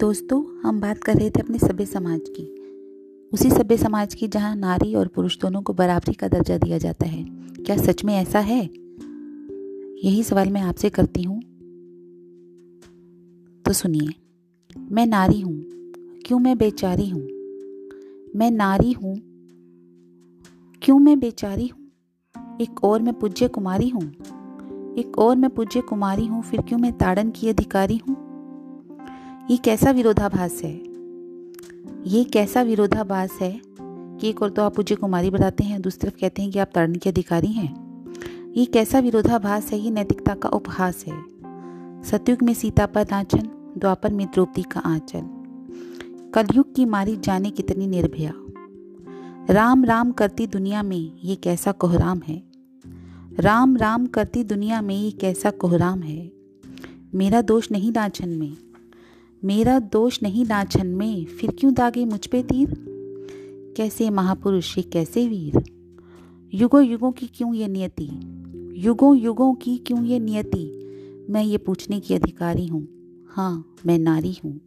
दोस्तों, हम बात कर रहे थे अपने सभ्य समाज की। उसी सभ्य समाज की जहाँ नारी और पुरुष दोनों को बराबरी का दर्जा दिया जाता है। क्या सच में ऐसा है? यही सवाल मैं आपसे करती हूँ। तो सुनिए, मैं नारी हूँ। क्यों मैं बेचारी हूँ? मैं नारी हूँ। क्यों मैं बेचारी हूँ? एक और मैं पूज्य कुमारी हूँ। एक और मैं पूज्य कुमारी हूँ, फिर क्यों मैं ताड़न की अधिकारी हूँ? ये कैसा विरोधाभास है? ये कैसा विरोधाभास है कि एक और तो आप पूज्य कुमारी बताते हैं, दूसरी तरफ़ कहते हैं कि आप ताड़न के अधिकारी हैं। ये कैसा विरोधाभास है? ये नैतिकता का उपहास है। सतयुग में सीता पर नाचन, द्वापर में द्रौपदी का आंचल कलयुग की मारी जाने कितनी निर्भया। राम राम करती दुनिया में ये कैसा कोहराम है? राम राम करती दुनिया में ये कैसा कोहराम है? मेरा दोष नहीं नाचन में। मेरा दोष नहीं नाचन में, फिर क्यों दागे मुझ पे तीर? कैसे महापुरुष ये कैसे वीर? युगों युगों की क्यों ये नियति? युगों युगों की क्यों ये नियति? मैं ये पूछने की अधिकारी हूँ। हाँ मैं नारी हूँ।